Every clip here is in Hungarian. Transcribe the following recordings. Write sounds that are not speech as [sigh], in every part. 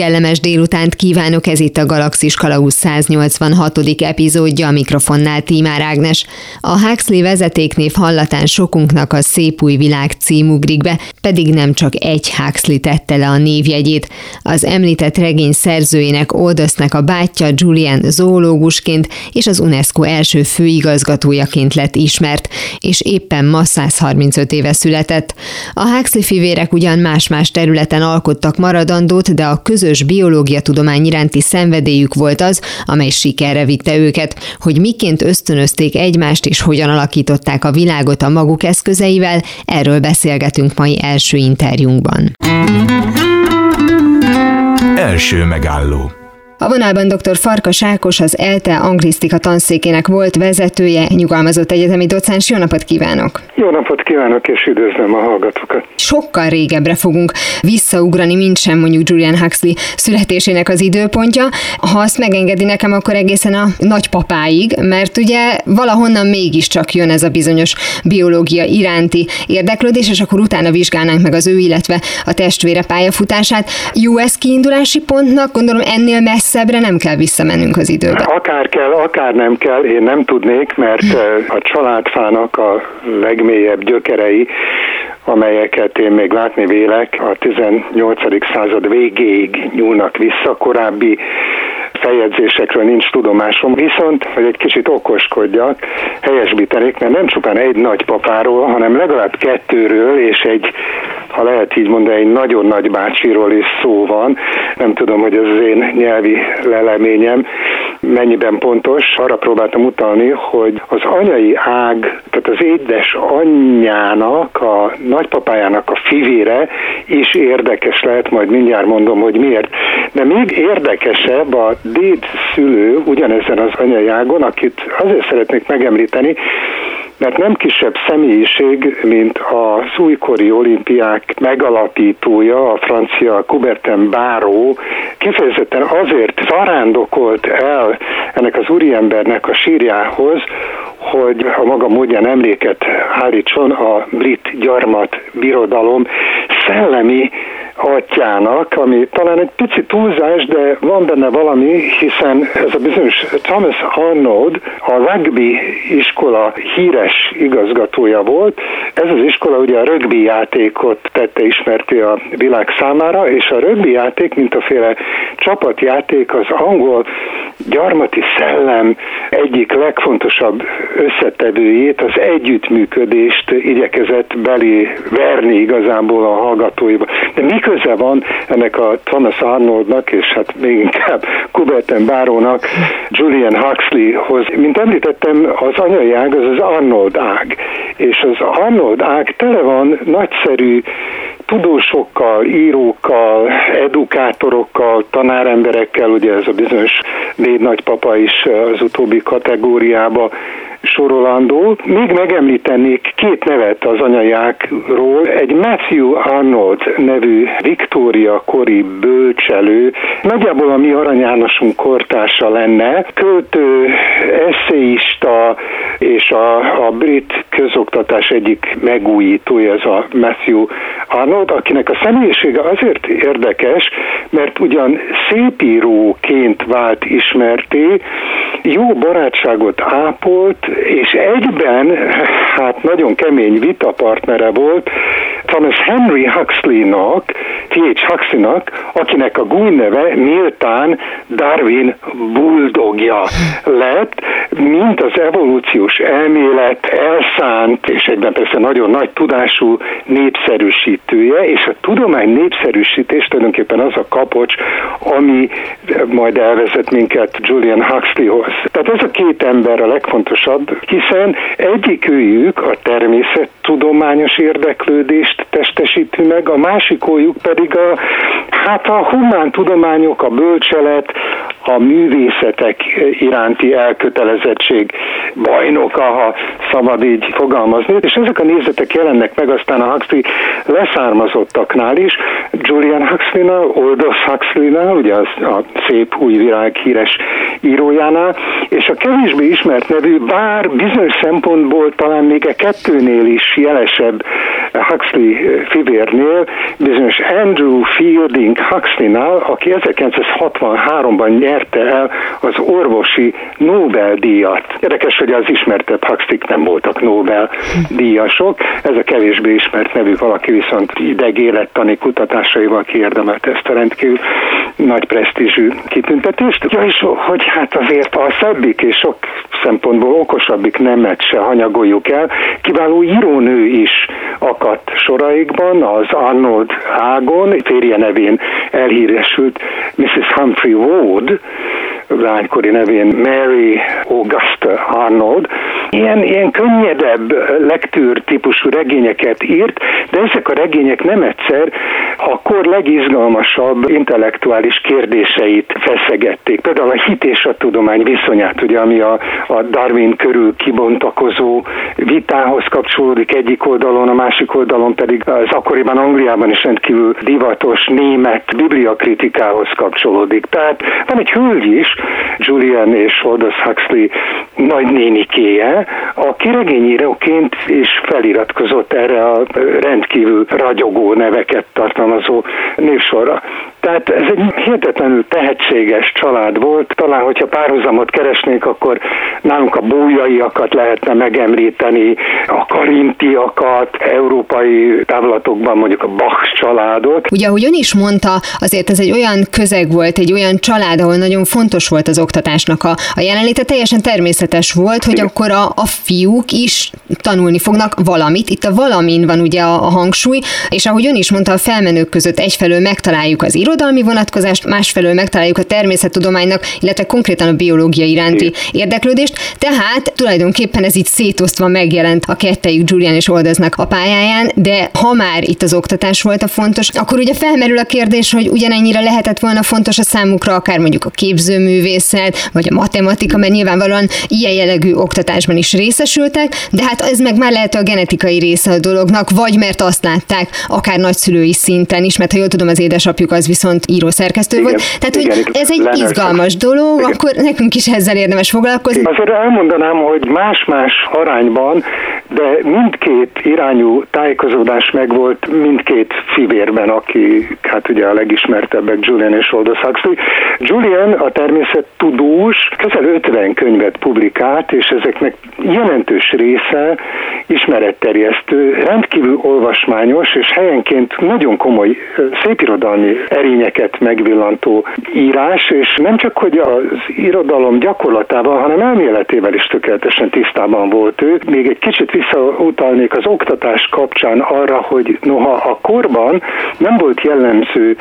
Kellemes délutánt kívánok, ez itt a Galaxis Kalausz 186. epizódja, a mikrofonnál Tímár Ágnes. A Huxley vezetéknév hallatán sokunknak a Szép új világ cím ugrik be, pedig nem csak egy Huxley tette le a névjegyét. Az említett regény szerzőjének Oldösznek a bátyja Julian zoológusként és az UNESCO első főigazgatójaként lett ismert, és éppen ma 135 éve született. A Huxley fivérek ugyan más-más területen alkottak maradandót, de a közös közös biológia tudomány iránti szenvedélyük volt az, amely sikerre vitte őket, hogy miként ösztönözték egymást és hogyan alakították a világot a maguk eszközeivel, erről beszélgetünk mai első interjúnkban. Első megálló a vonalban dr. Farkas Ákos, az ELTE anglisztika tanszékének volt vezetője, nyugalmazott egyetemi docens. Jó napot kívánok! Jó napot kívánok, és üdvözlöm a hallgatókat! Sokkal régebbre fogunk visszaugrani, mint sem mondjuk Julian Huxley születésének az időpontja. Ha azt megengedi nekem, akkor egészen a nagypapáig, mert ugye valahonnan mégiscsak jön ez a bizonyos biológia iránti érdeklődés, és akkor utána vizsgálnánk meg az ő, illetve a testvére pályafutását. Jó ez kiindulási pontnak, gondolom ennél messze messzebbre nem kell visszamennünk az időbe. Akár kell, akár nem kell, én nem tudnék, mert [laughs] a családfának a legmélyebb gyökerei, amelyeket én még látni vélek, a 18. század végéig nyúlnak vissza, korábbi feljegyzésekről nincs tudomásom, viszont, hogy egy kicsit okoskodjak, helyesbítenék, mert nem csupán egy nagypapáról, hanem legalább kettőről és egy, ha lehet így mondani, egy nagyon nagy bácsiról is szó van. Nem tudom, hogy ez az én nyelvi leleményem mennyiben pontos. Arra próbáltam utalni, hogy az anyai ág, tehát az édes anyjának, a nagypapájának a fivére is érdekes lehet, majd mindjárt mondom, hogy miért. De még érdekesebb a déd szülő ugyanezen az anyai ágon, akit azért szeretnék megemlíteni, mert nem kisebb személyiség, mint az újkori olimpiák megalapítója, a francia Coubertin Báró, kifejezetten azért zarándokolt el ennek az úriembernek a sírjához, hogy a maga módján emléket állítson a brit gyarmat birodalom szellemi atyának, ami talán egy pici túlzás, de van benne valami, hiszen ez a bizonyos Thomas Arnold a rugby iskola híres igazgatója volt. Ez az iskola ugye a rugby játékot tette ismerti a világ számára, és a rugby játék, mint a féle csapatjáték az angol gyarmati szellem egyik legfontosabb összetevőjét, az együttműködést igyekezett belé verni igazából a hallgatóiba. De mi köze van ennek a Thomas Arnoldnak, és hát még inkább [laughs] Kuberten Bárónak, Julian Huxleyhoz. Mint említettem, az anyai ág az az Arnold ág, és az Arnold ág tele van nagyszerű tudósokkal, írókkal, edukátorokkal, tanáremberekkel, ugye ez a bizonyos négy nagypapa is az utóbbi kategóriába sorolandó. Még megemlítenék két nevet az anyajákról. Egy Matthew Arnold nevű Victoria kori bölcselő, nagyjából a mi Arany Jánosunk kortársa lenne, költő, eszéista és a, a brit közoktatás egyik megújítója ez a Matthew Arnold, akinek a személyisége azért érdekes, mert ugyan szépíróként vált ismerté, jó barátságot ápolt, és egyben, hát nagyon kemény vitapartnere volt Thomas Henry Huxley-nak, T.H. Huxley-nak, akinek a gúj neve méltán Darwin bulldogja lett, mint az evolúciós elmélet elszánt, és egyben persze nagyon nagy tudású népszerűsítője, és a tudomány népszerűsítés tulajdonképpen az a kapocs, ami majd elvezet minket Julian Huxleyhoz. Tehát ez a két ember a legfontosabb, hiszen egyikőjük a természettudományos érdeklődést testesíti meg, a másikójuk pedig a Hát a humán tudományok, a bölcselet, a művészetek iránti elkötelezettség bajnoka, ha szabad így fogalmazni, és ezek a nézetek jelennek meg aztán a Huxley leszármazottaknál is, Julian Huxleynál, Aldous Huxleynál, ugye az a szép új világ híres írójánál, és a kevésbé ismert nevű, bár bizonyos szempontból talán még a kettőnél is jelesebb Huxley fivérnél, bizonyos Andrew Fielding Huxleynál, aki 1963-ban nyerte el az orvosi Nobel-díjat. Érdekes, hogy az ismertebb huxley nem voltak Nobel-díjasok, ez a kevésbé ismert nevű valaki viszont ideg élettani kutatásaival kiérdemelt ezt a rendkívül nagy presztízsű kitüntetést. Ja, és hogy hát azért a szebbik és sok szempontból okosabbik nemet se hanyagoljuk el, kiváló írónő is akadt soraikban, az Arnold Ágon, férje nevén elhíresült Mrs. Humphrey Ward, lánykori nevén Mary Augusta Arnold, ilyen, ilyen könnyedebb lektűr típusú regényeket írt, de ezek a regények nem egyszer a kor legizgalmasabb intellektuális kérdéseit feszegették. Például a hit és a tudomány viszonyát, ugye, ami a, a Darwin körül kibontakozó vitához kapcsolódik egyik oldalon, a másik oldalon pedig az akkoriban Angliában is rendkívül divatos német bibliakritikához kapcsolódik. Tehát van egy hölgy is, Julian és Aldous Huxley nagynénikéje, aki regényíróként is feliratkozott erre a rendkívül ragyogó neveket tartalmazó névsorra. Tehát ez egy hihetetlenül tehetséges család volt. Talán, hogyha párhuzamot keresnék, akkor nálunk a bújaiakat lehetne megemlíteni, a karintiakat, európai távlatokban mondjuk a Bach családot. Ugye, ahogy ön is mondta, azért ez egy olyan közeg volt, egy olyan család, ahol nagyon fontos volt az oktatásnak a, a jelenléte. Teljesen természetes volt, hogy Igen. akkor a, a fiúk is tanulni fognak valamit. Itt a valamin van ugye a, a hangsúly, és ahogy ön is mondta, a felmenők között egyfelől megtaláljuk az irodalmi vonatkozást, másfelől megtaláljuk a természettudománynak, illetve konkrétan a biológia iránti Igen. érdeklődést. Tehát tulajdonképpen ez itt szétosztva megjelent a kettejük Julian és Oldoznak a pályáján, de ha már itt az oktatás volt a fontos, akkor ugye felmerül a kérdés, hogy ugyanennyire lehetett volna fontos a számukra akár mondjuk a képzőművészet, vagy a matematika, mert nyilvánvalóan ilyen jellegű oktatásban is részesültek, de hát ez meg már lehet a genetikai része a dolognak, vagy mert azt látták akár nagyszülői szinten is, mert ha jól tudom, az édesapjuk az viszont író-szerkesztő igen, volt. Tehát, igen, hogy ez egy Leonard izgalmas dolog, igen. akkor nekünk is ezzel érdemes foglalkozni. Azért elmondanám, hogy más-más arányban, de mindkét irányú tájékozódás megvolt mindkét fivérben, aki hát ugye a legismertebbek Julian és Aldous Huxley. Julian a természet tudós, közel 50 könyvet publikált, és ezeknek jelentős része ismeretterjesztő, rendkívül olvasmányos, és helyenként nagyon komoly szépirodalmi erényeket megvillantó írás, és nem csak, hogy az irodalom gyakorlatával, hanem elméletével is tökéletesen tisztában volt ő. Még egy kicsit visszautalnék az oktatás kapcsán arra, hogy noha a korban nem volt jellemző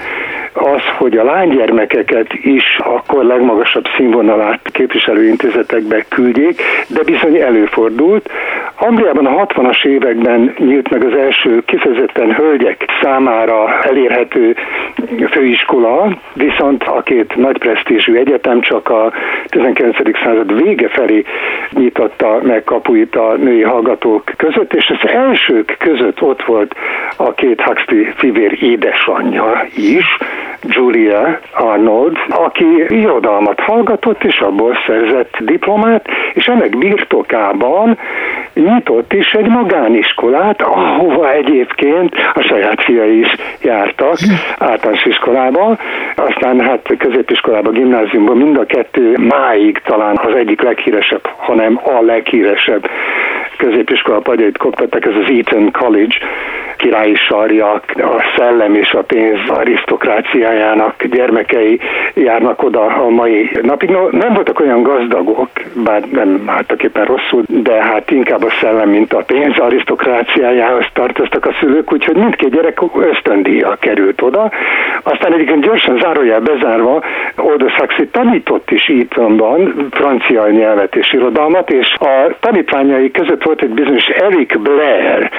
az, hogy a lánygyermekeket is akkor legmagasabb színvonalát képviselő intézetekbe küldjék, de bizony előfordult. Angliában a 60-as években nyílt meg az első kifejezetten hölgyek számára elérhető főiskola, viszont a két nagy presztízsű egyetem csak a 19. század vége felé nyitotta meg kapuit a női hallgatók között, és az elsők között ott volt a két Huxley fivér édesanyja is, Julia Arnold, aki irodalmat hallgatott, és abból szerzett diplomát, és ennek birtokában nyitott is egy magániskolát, ahova egyébként a saját fiai is jártak általános iskolába, aztán hát középiskolába, gimnáziumban mind a kettő máig talán az egyik leghíresebb, hanem a leghíresebb középiskola padjait koptattak, ez az Eton College, királyi sarjak, a szellem és a pénz arisztokráciájának gyermekei járnak oda a mai napig. No, nem voltak olyan gazdagok, bár nem álltak éppen rosszul, de hát inkább a szellem, mint a pénz arisztokráciájához tartoztak a szülők, úgyhogy mindkét gyerek ösztöndíjjal került oda. Aztán egyébként gyorsan zárójel bezárva, Huxley tanított is Etonban francia nyelvet és irodalmat, és a tanítványai között volt egy bizonyos Eric Blair,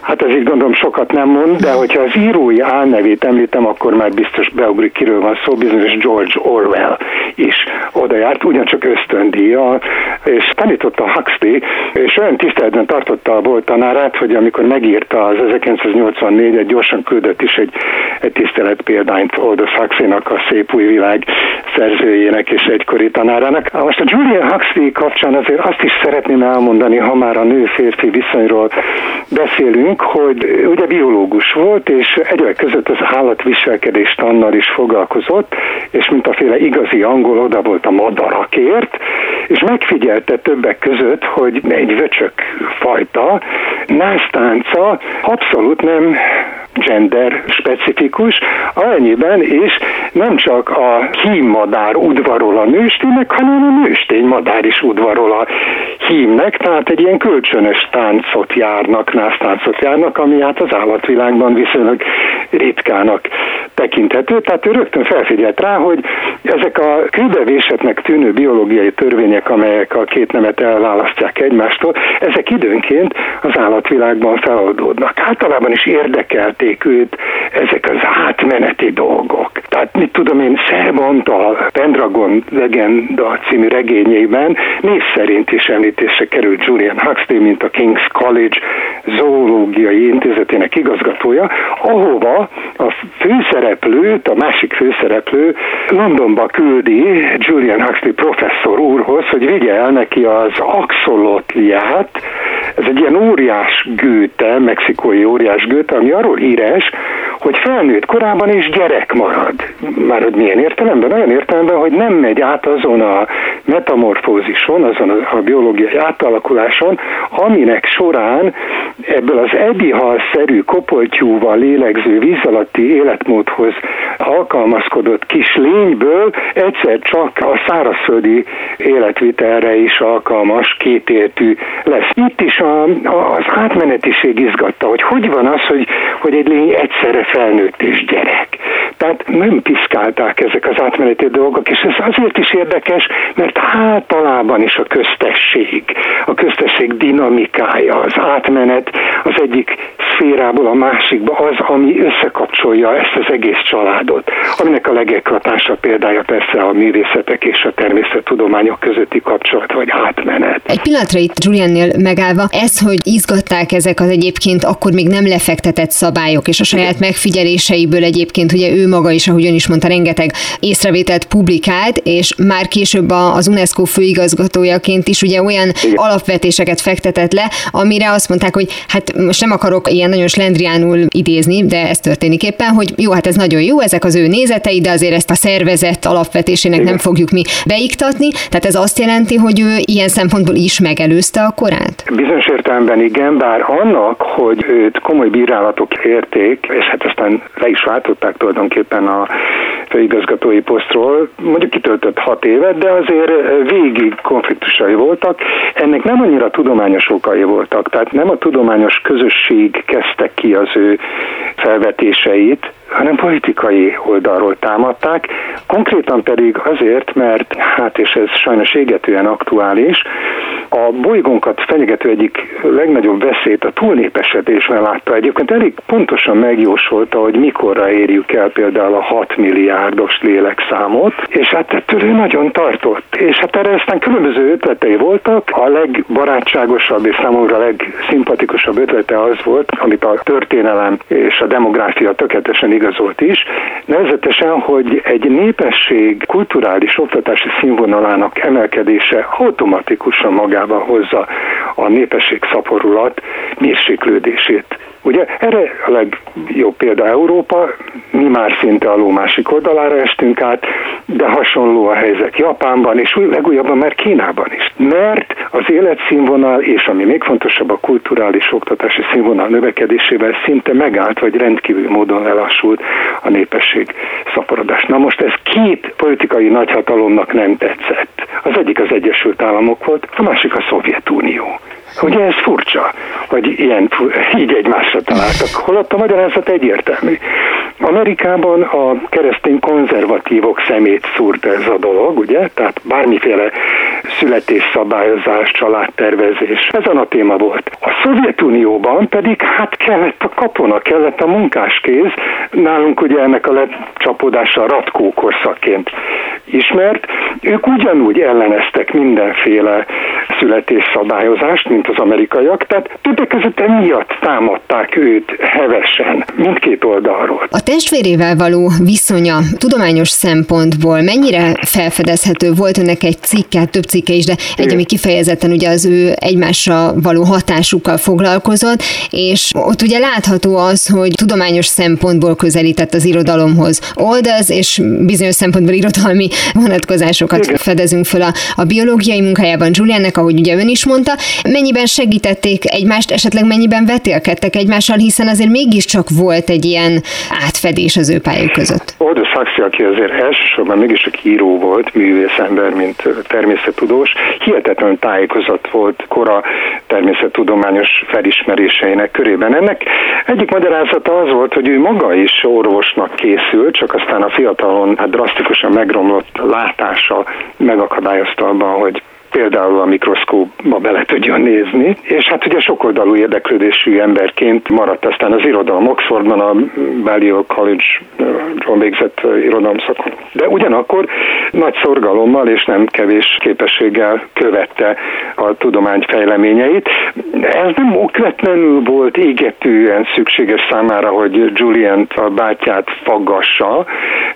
Hát ez így gondolom sokat nem mond, de hogyha az írói álnevét említem, akkor már biztos beugrik, kiről van szó, bizonyos George Orwell is oda járt, ugyancsak ösztöndíja, és tanította Huxley, és olyan tiszteletben tartotta a volt tanárát, hogy amikor megírta az 1984-et, gyorsan küldött is egy, egy tisztelet példányt Aldous Huxley-nak, a Szép új világ szerzőjének és egykori tanárának. Most a Julian Huxley kapcsán azért azt is szeretném elmondani, ha már a nő-férfi viszonyról beszélünk, hogy ugye biológus volt, és egyek között az állatviselkedés tannal is foglalkozott, és mint a féle igazi angol oda volt a madarakért, és megfigyelte többek között, hogy egy vöcsök fajta násztánca abszolút nem gender specifikus, annyiben is nem csak a hímmadár udvarol a nősténynek, hanem a nőstény madár is udvarol a hímnek, tehát egy ilyen kölcsönös táncot járnak, násztáncot járnak, ami hát az állatvilágban viszonylag ritkának tekinthető, tehát ő rögtön felfigyelt rá, hogy ezek a kőbevésetnek tűnő biológiai törvények, amelyek a két nemet elválasztják egymástól, ezek időnként az állatvilágban feloldódnak. Általában is érdekelték őt ezek az átmeneti dolgok. Tehát mit tudom én, Szerbont a Pendragon legenda című regényében név szerint is említésre került Julian Huxley, mint a King's College zoológiai intézetének igazgatója, ahova a főszereplőt, a másik főszereplő Londonba küldi Julian Huxley professzor úrhoz, hogy vigye el neki az axolotliát, ez egy ilyen óriás gőte, mexikói óriás gőte, ami arról híres, hogy felnőtt korában is gyerek marad. Már hogy milyen értelemben? Olyan értelemben, hogy nem megy át azon a metamorfózison, azon a biológiai átalakuláson, aminek során ebből az edihal-szerű kopoltyúval lélegző víz alatti életmódhoz alkalmazkodott kis lényből egyszer csak a szárazföldi életvitelre is alkalmas, kétértű lesz. Itt is a, a, az átmenetiség izgatta, hogy hogy van az, hogy, hogy egy lény egyszerre felnőtt és gyerek. Tehát nem piszkálták ezek az átmeneti dolgok, és ez azért is érdekes, mert általában is a köztesség, a köztesség dinamikája, az átmenet az egyik szférából a másikba az, ami összekapcsolja ezt az egész családot, aminek a legeklatása példája persze a művészetek és a természettudományok közötti kapcsolat vagy átmenet. Egy pillanatra itt Juliannél megállva, ez, hogy izgatták ezek az egyébként akkor még nem lefektetett szabályok, és a saját megfigyeléseiből egyébként ugye ő maga is, ahogyan is mondta, rengeteg észrevételt publikált, és már később az UNESCO főigazgatójaként is ugye olyan Igen. alapvetéseket fektetett le, amire azt mondták, hogy hát most nem akarok ilyen nagyon slendriánul idézni, de ez történik éppen, hogy jó, hát ez nagyon jó, ezek az ő nézetei, de azért ezt a szervezet alapvetésének Igen. nem fogjuk mi beiktatni, tehát ez azt jelenti, hogy ő ilyen szempontból is megelőzte a korát? Bizonyos értelemben igen, bár annak, hogy őt komoly bírálatok érték, és hát aztán le is váltották tulajdonképpen a főigazgatói posztról, mondjuk kitöltött hat évet, de azért végig konfliktusai voltak. Ennek nem annyira tudományos okai voltak, tehát nem a tudományos közösség kezdte ki az ő felvetéseit, hanem politikai oldalról támadták, konkrétan pedig azért, mert, hát és ez sajnos égetően aktuális, a bolygónkat fenyegető egyik legnagyobb veszélyt a túlnépesedésben látta. Egyébként elég pontosan megjósolta, hogy mikorra érjük el például a 6 milliárdos lélekszámot, és hát ettől ő nagyon tartott. És hát erre aztán különböző ötletei voltak. A legbarátságosabb és számomra legszimpatikusabb ötlete az volt, amit a történelem és a demográfia tökéletesen igazolt is, nevezetesen, hogy egy népesség kulturális oktatási színvonalának emelkedése automatikusan magában hozza a népesség szaporulat mérséklődését. Ugye erre a legjobb példa Európa, mi már szinte a másik oldalára estünk át, de hasonló a helyzet Japánban, és legújabban már Kínában is. Mert az életszínvonal, és ami még fontosabb, a kulturális oktatási színvonal növekedésével szinte megállt, vagy rendkívül módon lelassult a népesség szaporodás. Na most ez két politikai nagyhatalomnak nem tetszett. Az egyik az Egyesült Államok volt, a másik a Szovjetunió. Ugye ez furcsa, hogy ilyen, így egymásra találtak. Holott a magyarázat egyértelmű. Amerikában a keresztény konzervatívok szemét szúrt ez a dolog, ugye? Tehát bármiféle születésszabályozás, családtervezés. Ezen a téma volt. A Szovjetunióban pedig hát kellett a katona, kellett a munkáskéz. Nálunk ugye ennek a lecsapódása Ratkó korszakként ismert. Ők ugyanúgy elleneztek mindenféle születésszabályozást, mint az amerikaiak, tehát többek között emiatt támadták őt hevesen, mindkét oldalról. A testvérével való viszonya tudományos szempontból mennyire felfedezhető? Volt önnek egy cikke, több cikke is, de egy, ami kifejezetten ugye az ő egymásra való hatásukkal foglalkozott, és ott ugye látható az, hogy tudományos szempontból közelített az irodalomhoz oldaz, és bizonyos szempontból irodalmi [laughs] vonatkozásokat Igen. fedezünk föl a, a biológiai munkájában Juliannek, ahogy ugye ön is mondta. Mennyiben segítették egymást, esetleg mennyiben vetélkedtek egymással, hiszen azért mégiscsak volt egy ilyen átfedés az ő pályák között. Aldous Huxley, aki azért elsősorban mégis csak író volt, művészember, mint természettudós, hihetetlenül tájékozott volt kora természettudományos felismeréseinek körében. Ennek egyik magyarázata az volt, hogy ő maga is orvosnak készült, csak aztán a fiatalon hát drasztikusan megromlott látása megakadályozta abban, hogy például a mikroszkóba bele tudjon nézni, és hát ugye sokoldalú érdeklődésű emberként maradt aztán az irodalom Oxfordban, a Balliol College-ron végzett irodalom szakon. De ugyanakkor nagy szorgalommal és nem kevés képességgel követte a tudomány fejleményeit. Ez nem okvetlenül volt égetően szükséges számára, hogy Julian a bátyát faggassa,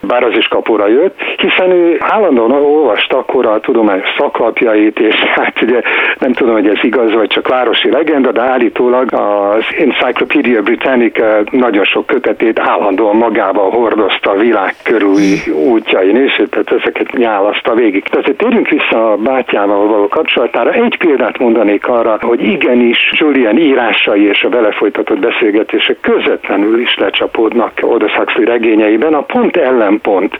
bár az is kapura jött, hiszen ő állandóan olvasta akkor a tudományos szaklapjait, történetét, és [laughs] hát ugye nem tudom, hogy ez igaz, vagy csak városi legenda, de állítólag az Encyclopedia Britannica nagyon sok kötetét állandóan magával hordozta a világ körüli útjain, és tehát ezeket nyálaszta végig. Tehát térjünk vissza a bátyával való kapcsolatára. Egy példát mondanék arra, hogy igenis Julian írásai és a vele folytatott beszélgetések közvetlenül is lecsapódnak Aldous Huxley regényeiben. A pont ellenpont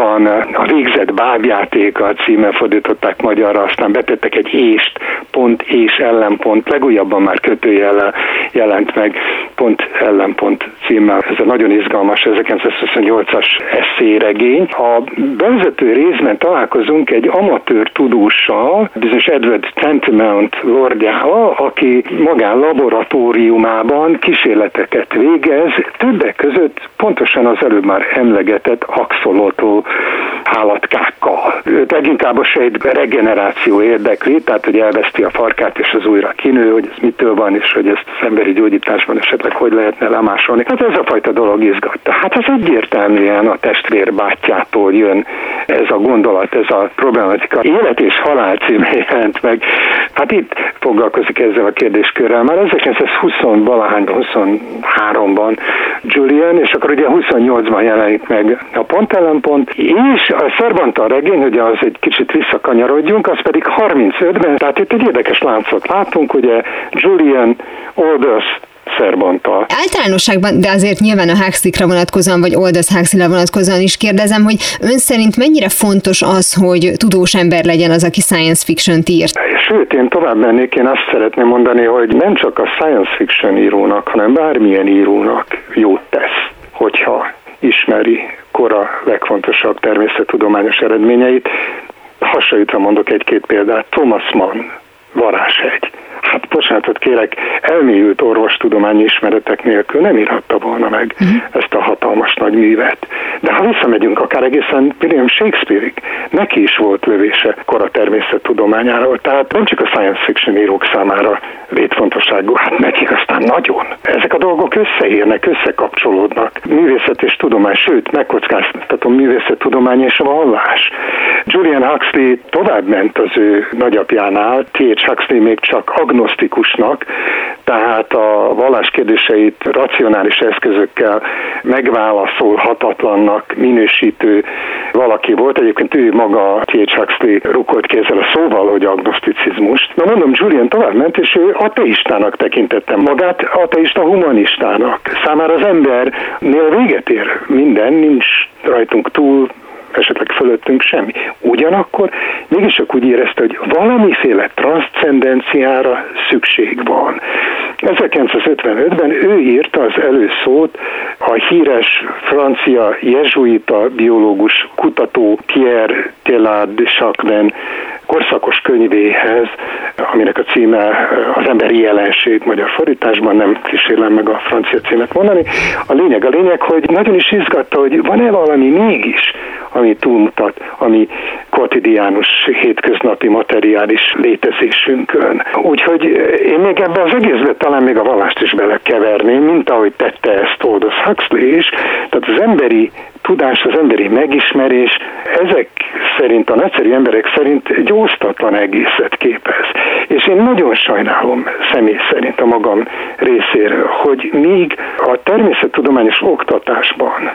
legkorábban a végzett bábjáték a címe fordították magyarra, aztán betettek egy ést, pont és ellenpont, legújabban már kötőjellel jelent meg, pont ellenpont címmel. Ez a nagyon izgalmas 1928-as eszéregény. A bevezető részben találkozunk egy amatőr tudóssal, bizonyos Edward Tantamount lordjával, aki magán laboratóriumában kísérleteket végez, többek között pontosan az előbb már emlegetett axolotl állatkákkal. Őt leginkább a sejtbe regeneráció érdekli, tehát hogy elveszti a farkát és az újra kinő, hogy ez mitől van, és hogy ezt az emberi gyógyításban esetleg hogy lehetne lemásolni. Hát ez a fajta dolog izgatta. Hát ez egyértelműen a testvér bátyától jön ez a gondolat, ez a problematika. Élet és halál címén jelent meg. Hát itt foglalkozik ezzel a kérdéskörrel. Már 1920-valahányban, 23-ban Julian, és akkor ugye 28-ban jelenik meg a pont ellenpont, és a Szerbanta regény, ugye az egy kicsit visszakanyarodjunk, az pedig 35-ben, tehát itt egy érdekes láncot látunk, ugye Julian Aldous Szerbanta. Általánosságban, de azért nyilván a Huxley-ra vonatkozóan, vagy Aldous huxley vonatkozóan is kérdezem, hogy ön szerint mennyire fontos az, hogy tudós ember legyen az, aki science fiction-t írt? Sőt, én tovább mennék, én azt szeretném mondani, hogy nem csak a science fiction írónak, hanem bármilyen írónak jót tesz, hogyha ismeri kora legfontosabb természettudományos eredményeit. Hasonlítva mondok egy-két példát. Thomas Mann, Varázshegy hát bocsánatot kérek, elmélyült orvostudományi ismeretek nélkül nem írhatta volna meg uh-huh. ezt a hatalmas nagy művet. De ha visszamegyünk akár egészen William Shakespeare-ig, neki is volt lövése kora természettudományáról, tehát nem csak a science fiction írók számára létfontosságú, hát nekik aztán nagyon. Ezek a dolgok összeérnek, összekapcsolódnak. Művészet és tudomány, sőt, megkockáztatom művészet, tudomány és vallás. Julian Huxley tovább ment az ő nagyapjánál, T.H. Huxley még csak agnosztikusnak, tehát a vallás kérdéseit racionális eszközökkel megválaszolhatatlannak minősítő valaki volt. Egyébként ő maga T.H. Huxley rukolt kézzel a szóval, hogy agnoszticizmust. Na mondom, Julian tovább ment, és ő ateistának tekintette magát, ateista humanistának. Számára az embernél véget ér minden, nincs rajtunk túl, esetleg fölöttünk semmi. Ugyanakkor mégis csak úgy érezte, hogy valamiféle transzcendenciára szükség van. 1955-ben ő írta az előszót a híres francia jezsuita biológus kutató Pierre Telard de Chaclin korszakos könyvéhez, aminek a címe az emberi jelenség magyar fordításban, nem kísérlem meg a francia címet mondani. A lényeg a lényeg, hogy nagyon is izgatta, hogy van-e valami mégis, ami túlmutat, ami kotidiánus, hétköznapi, materiális létezésünkön. Úgyhogy én még ebben az egészben talán még a vallást is belekeverném, mint ahogy tette ezt Aldous Huxley is. Tehát az emberi tudás, az emberi megismerés, ezek szerint, a nagyszerű emberek szerint egy egészet képez. És én nagyon sajnálom személy szerint a magam részéről, hogy míg a természettudományos oktatásban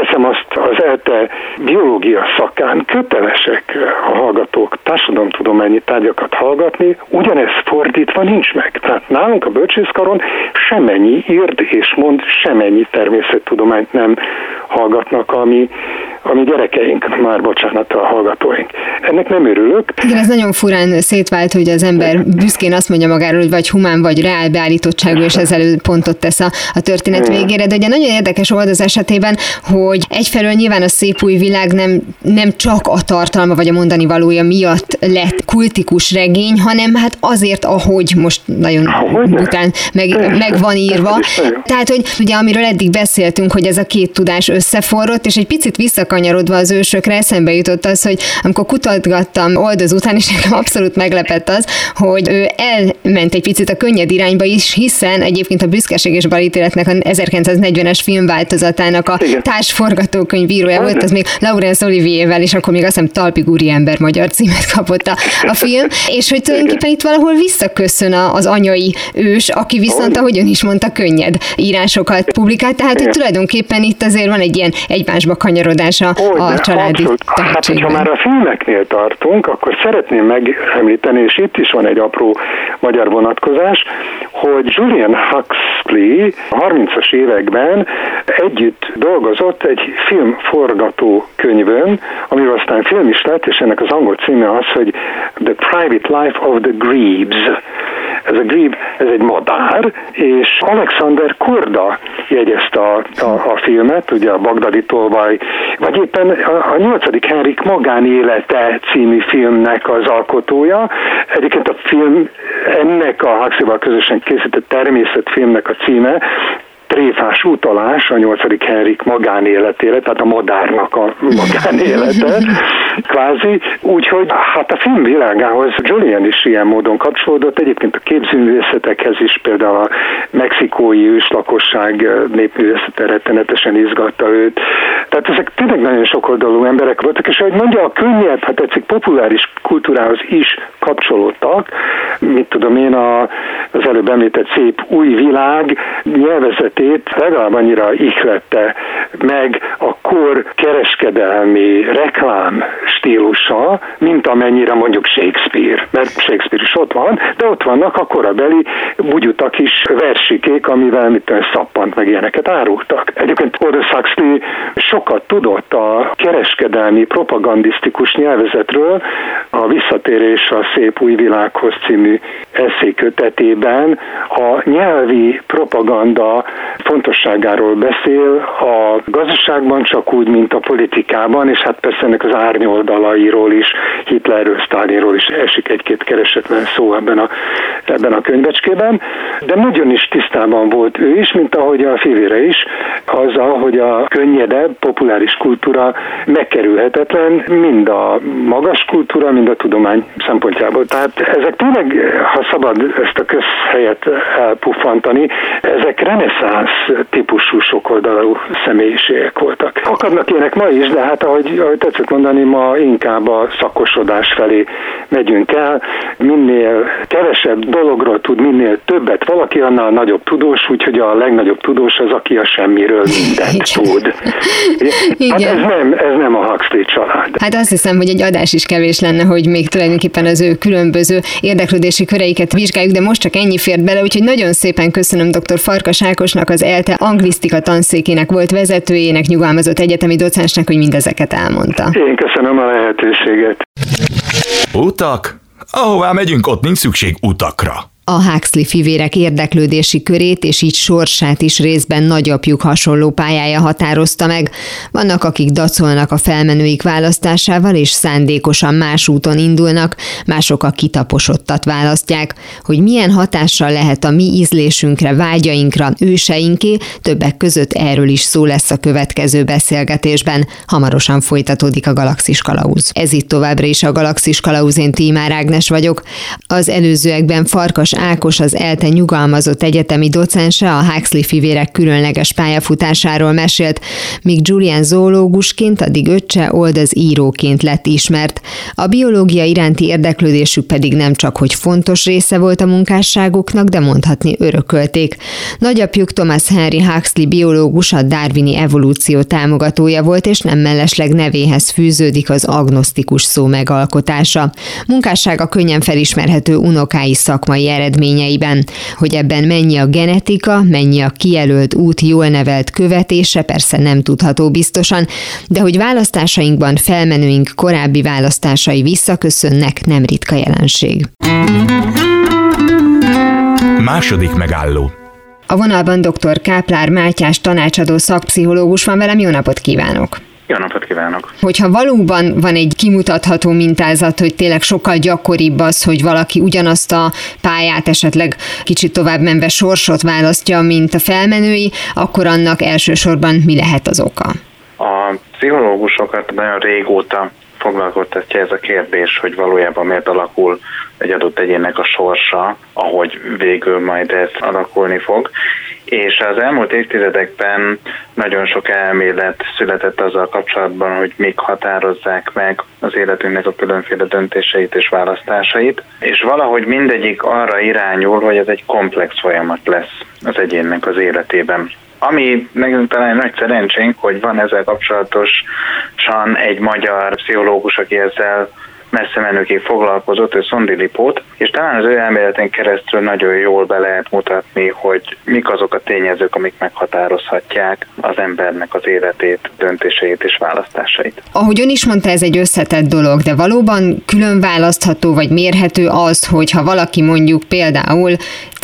teszem azt az ELTE biológia szakán kötelesek a hallgatók társadalomtudományi tárgyakat hallgatni, ugyanez fordítva nincs meg. Tehát nálunk a bölcsészkaron semennyi írd és mond, semennyi természettudományt nem hallgatnak, ami, ami gyerekeink, már bocsánat a hallgatóink. Ennek nem örülök. Igen, ez nagyon furán szétvált, hogy az ember büszkén azt mondja magáról, hogy vagy humán, vagy reál beállítottságú, és ezzel pontot tesz a, a történet végére. De ugye nagyon érdekes volt az esetében, hogy egyfelől nyilván a szép új világ nem, nem csak a tartalma vagy a mondani valója miatt lett kultikus regény, hanem hát azért, ahogy most nagyon után meg, meg van írva. Tehát, hogy ugye amiről eddig beszéltünk, hogy ez a két tudás összeforrott, és egy picit visszakanyarodva az ősökre eszembe jutott az, hogy amikor kutatgattam Oldöz után, és nekem abszolút meglepett az, hogy ő elment egy picit a könnyed irányba is, hiszen egyébként a Büszkeség és balítéletnek a 1940-es filmváltozatának a társforgatókönyv írója volt, az még Laurence Oliviervel, és akkor még azt hiszem Talpig ember magyar címet kapott a, a film, és hogy tulajdonképpen itt valahol visszaköszön az anyai ős, aki viszont, ahogy ön is mondta, könnyed írásokat publikált, tehát hogy tulajdonképpen itt azért van egy ilyen egymásba kanyarodása a családi Hát, hogyha már a filmeknél tartunk, akkor szeretném megemlíteni, és itt is van egy apró magyar vonatkozás, hogy Julian Huxley a 30-as években együtt dolgozott egy filmforgató könyvön, amiről aztán film is lett, és ennek az angol címe az, hogy The Private Life of the Grebes. Ez a grebe, ez egy madár, és Alexander Korda jegyezte a, a, a filmet, ugye a Bagdadi tolvaj, vagy éppen a, a 8. Henrik magánélete című filmnek az alkotója. Egyébként a film ennek a Huxley-val közösen készített természetfilmnek a címe, tréfás utalás a 8. Henrik magánéletére, tehát a madárnak a magánélete, [laughs] kvázi. Úgyhogy hát a film világához Julian is ilyen módon kapcsolódott, egyébként a képzőművészetekhez is, például a mexikói őslakosság népművészete rettenetesen izgatta őt. Tehát ezek tényleg nagyon sokoldalú emberek voltak, és ahogy mondja, a könnyebb, ha tetszik, populáris kultúrához is kapcsolódtak. Mit tudom én, a, az előbb említett szép új világ nyelvezet életét legalább annyira ihlette meg a kor kereskedelmi reklám stílusa, mint amennyire mondjuk Shakespeare, mert Shakespeare is ott van, de ott vannak a korabeli bugyutak is versikék, amivel mit szappant meg ilyeneket árultak. Egyébként Aldous Huxley sokat tudott a kereskedelmi propagandisztikus nyelvezetről, a Visszatérés a szép új világhoz című eszékötetében a nyelvi propaganda fontosságáról beszél a gazdaságban csak úgy, mint a politikában, és hát persze ennek az árnyoldalairól is, Hitlerről, Stalinról is esik egy-két keresetlen szó ebben a, ebben a könyvecskében, de nagyon is tisztában volt ő is, mint ahogy a fivére is, azzal, hogy a könnyedebb, populáris kultúra megkerülhetetlen, mind a magas kultúra, mind a tudomány szempontjából. Tehát ezek tényleg, ha szabad ezt a közhelyet elpuffantani, ezek reneszánsz típusú sokoldalú személyiségek voltak. Akadnak ilyenek ma is, de hát ahogy, ahogy tetszett mondani, ma inkább a szakosodás felé megyünk el. Minél kevesebb dologról tud, minél többet valaki, annál nagyobb tudós, úgyhogy a legnagyobb tudós az, aki a semmiről mindent tud. Hát ez nem, ez nem a Huxley család. Hát azt hiszem, hogy egy adás is kevés lenne, hogy még tulajdonképpen az ő különböző érdeklődési köreiket vizsgáljuk, de most csak ennyi fért bele, úgyhogy nagyon szépen köszönöm dr. Farkas Ákosnak, az ELTE anglisztika tanszékének volt vezetőjének, nyugalmazott egyetemi docensnek, hogy mindezeket elmondta. Én köszönöm a lehetőséget. Utak? Ahová megyünk, ott nincs szükség utakra. A Huxley fivérek érdeklődési körét és így sorsát is részben nagyapjuk hasonló pályája határozta meg. Vannak, akik dacolnak a felmenőik választásával, és szándékosan más úton indulnak, mások a kitaposottat választják. Hogy milyen hatással lehet a mi ízlésünkre, vágyainkra, őseinké, többek között erről is szó lesz a következő beszélgetésben. Hamarosan folytatódik a Galaxis Kalauz. Ez itt továbbra is a Galaxis Kalauz, én Tímár Ágnes vagyok. Az előzőekben Farkas Ákos az ELTE nyugalmazott egyetemi docense a Huxley fivérek különleges pályafutásáról mesélt, míg Julian zoológusként, addig öccse Old az íróként lett ismert. A biológia iránti érdeklődésük pedig nem csak hogy fontos része volt a munkásságuknak, de mondhatni örökölték. Nagyapjuk Thomas Henry Huxley biológus a darwini evolúció támogatója volt, és nem mellesleg nevéhez fűződik az agnosztikus szó megalkotása. Munkássága könnyen felismerhető unokái szakmai eredményeiben. Hogy ebben mennyi a genetika, mennyi a kijelölt út jól nevelt követése, persze nem tudható biztosan, de hogy választásainkban felmenőink korábbi választásai visszaköszönnek, nem ritka jelenség. Második megálló a vonalban dr. Káplár Mátyás tanácsadó szakpszichológus van velem, jó napot kívánok! Jó napot kívánok! Hogyha valóban van egy kimutatható mintázat, hogy tényleg sokkal gyakoribb az, hogy valaki ugyanazt a pályát esetleg kicsit tovább menve sorsot választja, mint a felmenői, akkor annak elsősorban mi lehet az oka? A pszichológusokat nagyon régóta foglalkoztatja ez a kérdés, hogy valójában miért alakul egy adott egyének a sorsa, ahogy végül majd ez alakulni fog. És az elmúlt évtizedekben nagyon sok elmélet született azzal kapcsolatban, hogy mik határozzák meg az életünknek a különféle döntéseit és választásait, és valahogy mindegyik arra irányul, hogy ez egy komplex folyamat lesz az egyénnek az életében. Ami nekünk talán nagy szerencsénk, hogy van ezzel kapcsolatosan egy magyar pszichológus, aki ezzel messze menőkig foglalkozott, ő Szondi Lipót, és talán az ő elméletén keresztül nagyon jól be lehet mutatni, hogy mik azok a tényezők, amik meghatározhatják az embernek az életét, döntéseit és választásait. Ahogy ön is mondta, ez egy összetett dolog, de valóban külön választható vagy mérhető az, hogy ha valaki mondjuk például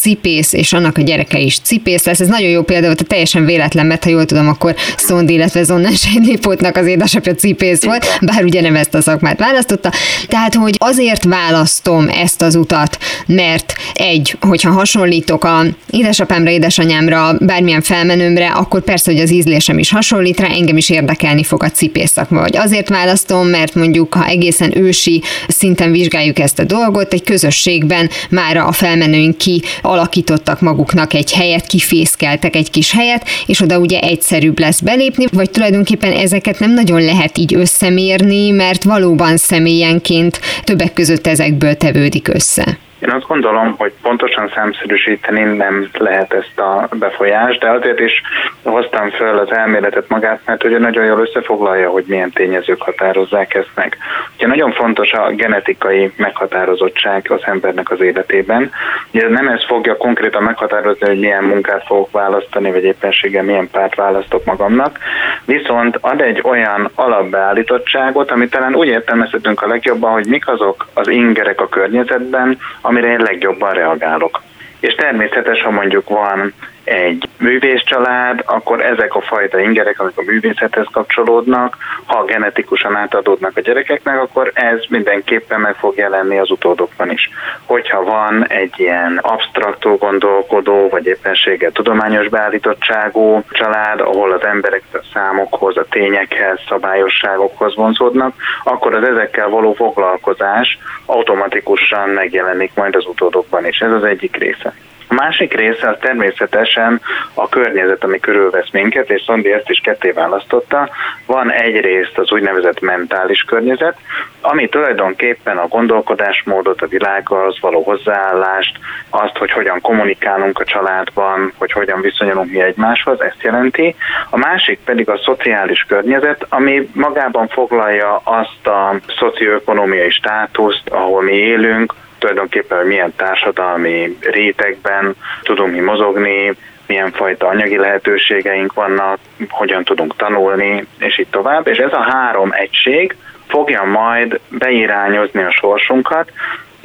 cipész, és annak a gyereke is cipész lesz. Ez nagyon jó példa volt, teljesen véletlen, mert ha jól tudom, akkor Szondi, illetve Zonnán [laughs] Sejnépótnak az édesapja cipész volt, bár ugye nem ezt a szakmát választotta. Tehát, hogy azért választom ezt az utat, mert egy, hogyha hasonlítok a édesapámra, édesanyámra, bármilyen felmenőmre, akkor persze, hogy az ízlésem is hasonlít rá, engem is érdekelni fog a cipész szakma. Vagy azért választom, mert mondjuk, ha egészen ősi szinten vizsgáljuk ezt a dolgot, egy közösségben már a felmenőink ki alakítottak maguknak egy helyet, kifészkeltek egy kis helyet, és oda ugye egyszerűbb lesz belépni, vagy tulajdonképpen ezeket nem nagyon lehet így összemérni, mert valóban személyenként többek között ezekből tevődik össze. Én azt gondolom, hogy pontosan számszerűsíteni nem lehet ezt a befolyást, de azért is hoztam föl az elméletet magát, mert ugye nagyon jól összefoglalja, hogy milyen tényezők határozzák ezt meg. Ugye nagyon fontos a genetikai meghatározottság az embernek az életében. Ugye nem ez fogja konkrétan meghatározni, hogy milyen munkát fogok választani, vagy éppenséggel milyen párt választok magamnak, viszont ad egy olyan alapbeállítottságot, amit talán úgy értelmezhetünk a legjobban, hogy mik azok az ingerek a környezetben, amire én legjobban reagálok. És természetes, ha mondjuk van egy művészcsalád, akkor ezek a fajta ingerek, amik a művészethez kapcsolódnak, ha genetikusan átadódnak a gyerekeknek, akkor ez mindenképpen meg fog jelenni az utódokban is. Hogyha van egy ilyen absztraktó gondolkodó, vagy éppenséggel tudományos beállítottságú család, ahol az emberek a számokhoz, a tényekhez, szabályosságokhoz vonzódnak, akkor az ezekkel való foglalkozás automatikusan megjelenik majd az utódokban is. Ez az egyik része. A másik része az természetesen a környezet, ami körülvesz minket, és Szondi ezt is ketté választotta. Van egyrészt az úgynevezett mentális környezet, ami tulajdonképpen a gondolkodásmódot, a világhoz való hozzáállást, azt, hogy hogyan kommunikálunk a családban, hogy hogyan viszonyulunk mi egymáshoz, ezt jelenti. A másik pedig a szociális környezet, ami magában foglalja azt a szocioekonomiai státuszt, ahol mi élünk, tulajdonképpen, hogy milyen társadalmi rétegben tudunk mi mozogni, milyen fajta anyagi lehetőségeink vannak, hogyan tudunk tanulni, és így tovább. És ez a három egység fogja majd beirányozni a sorsunkat,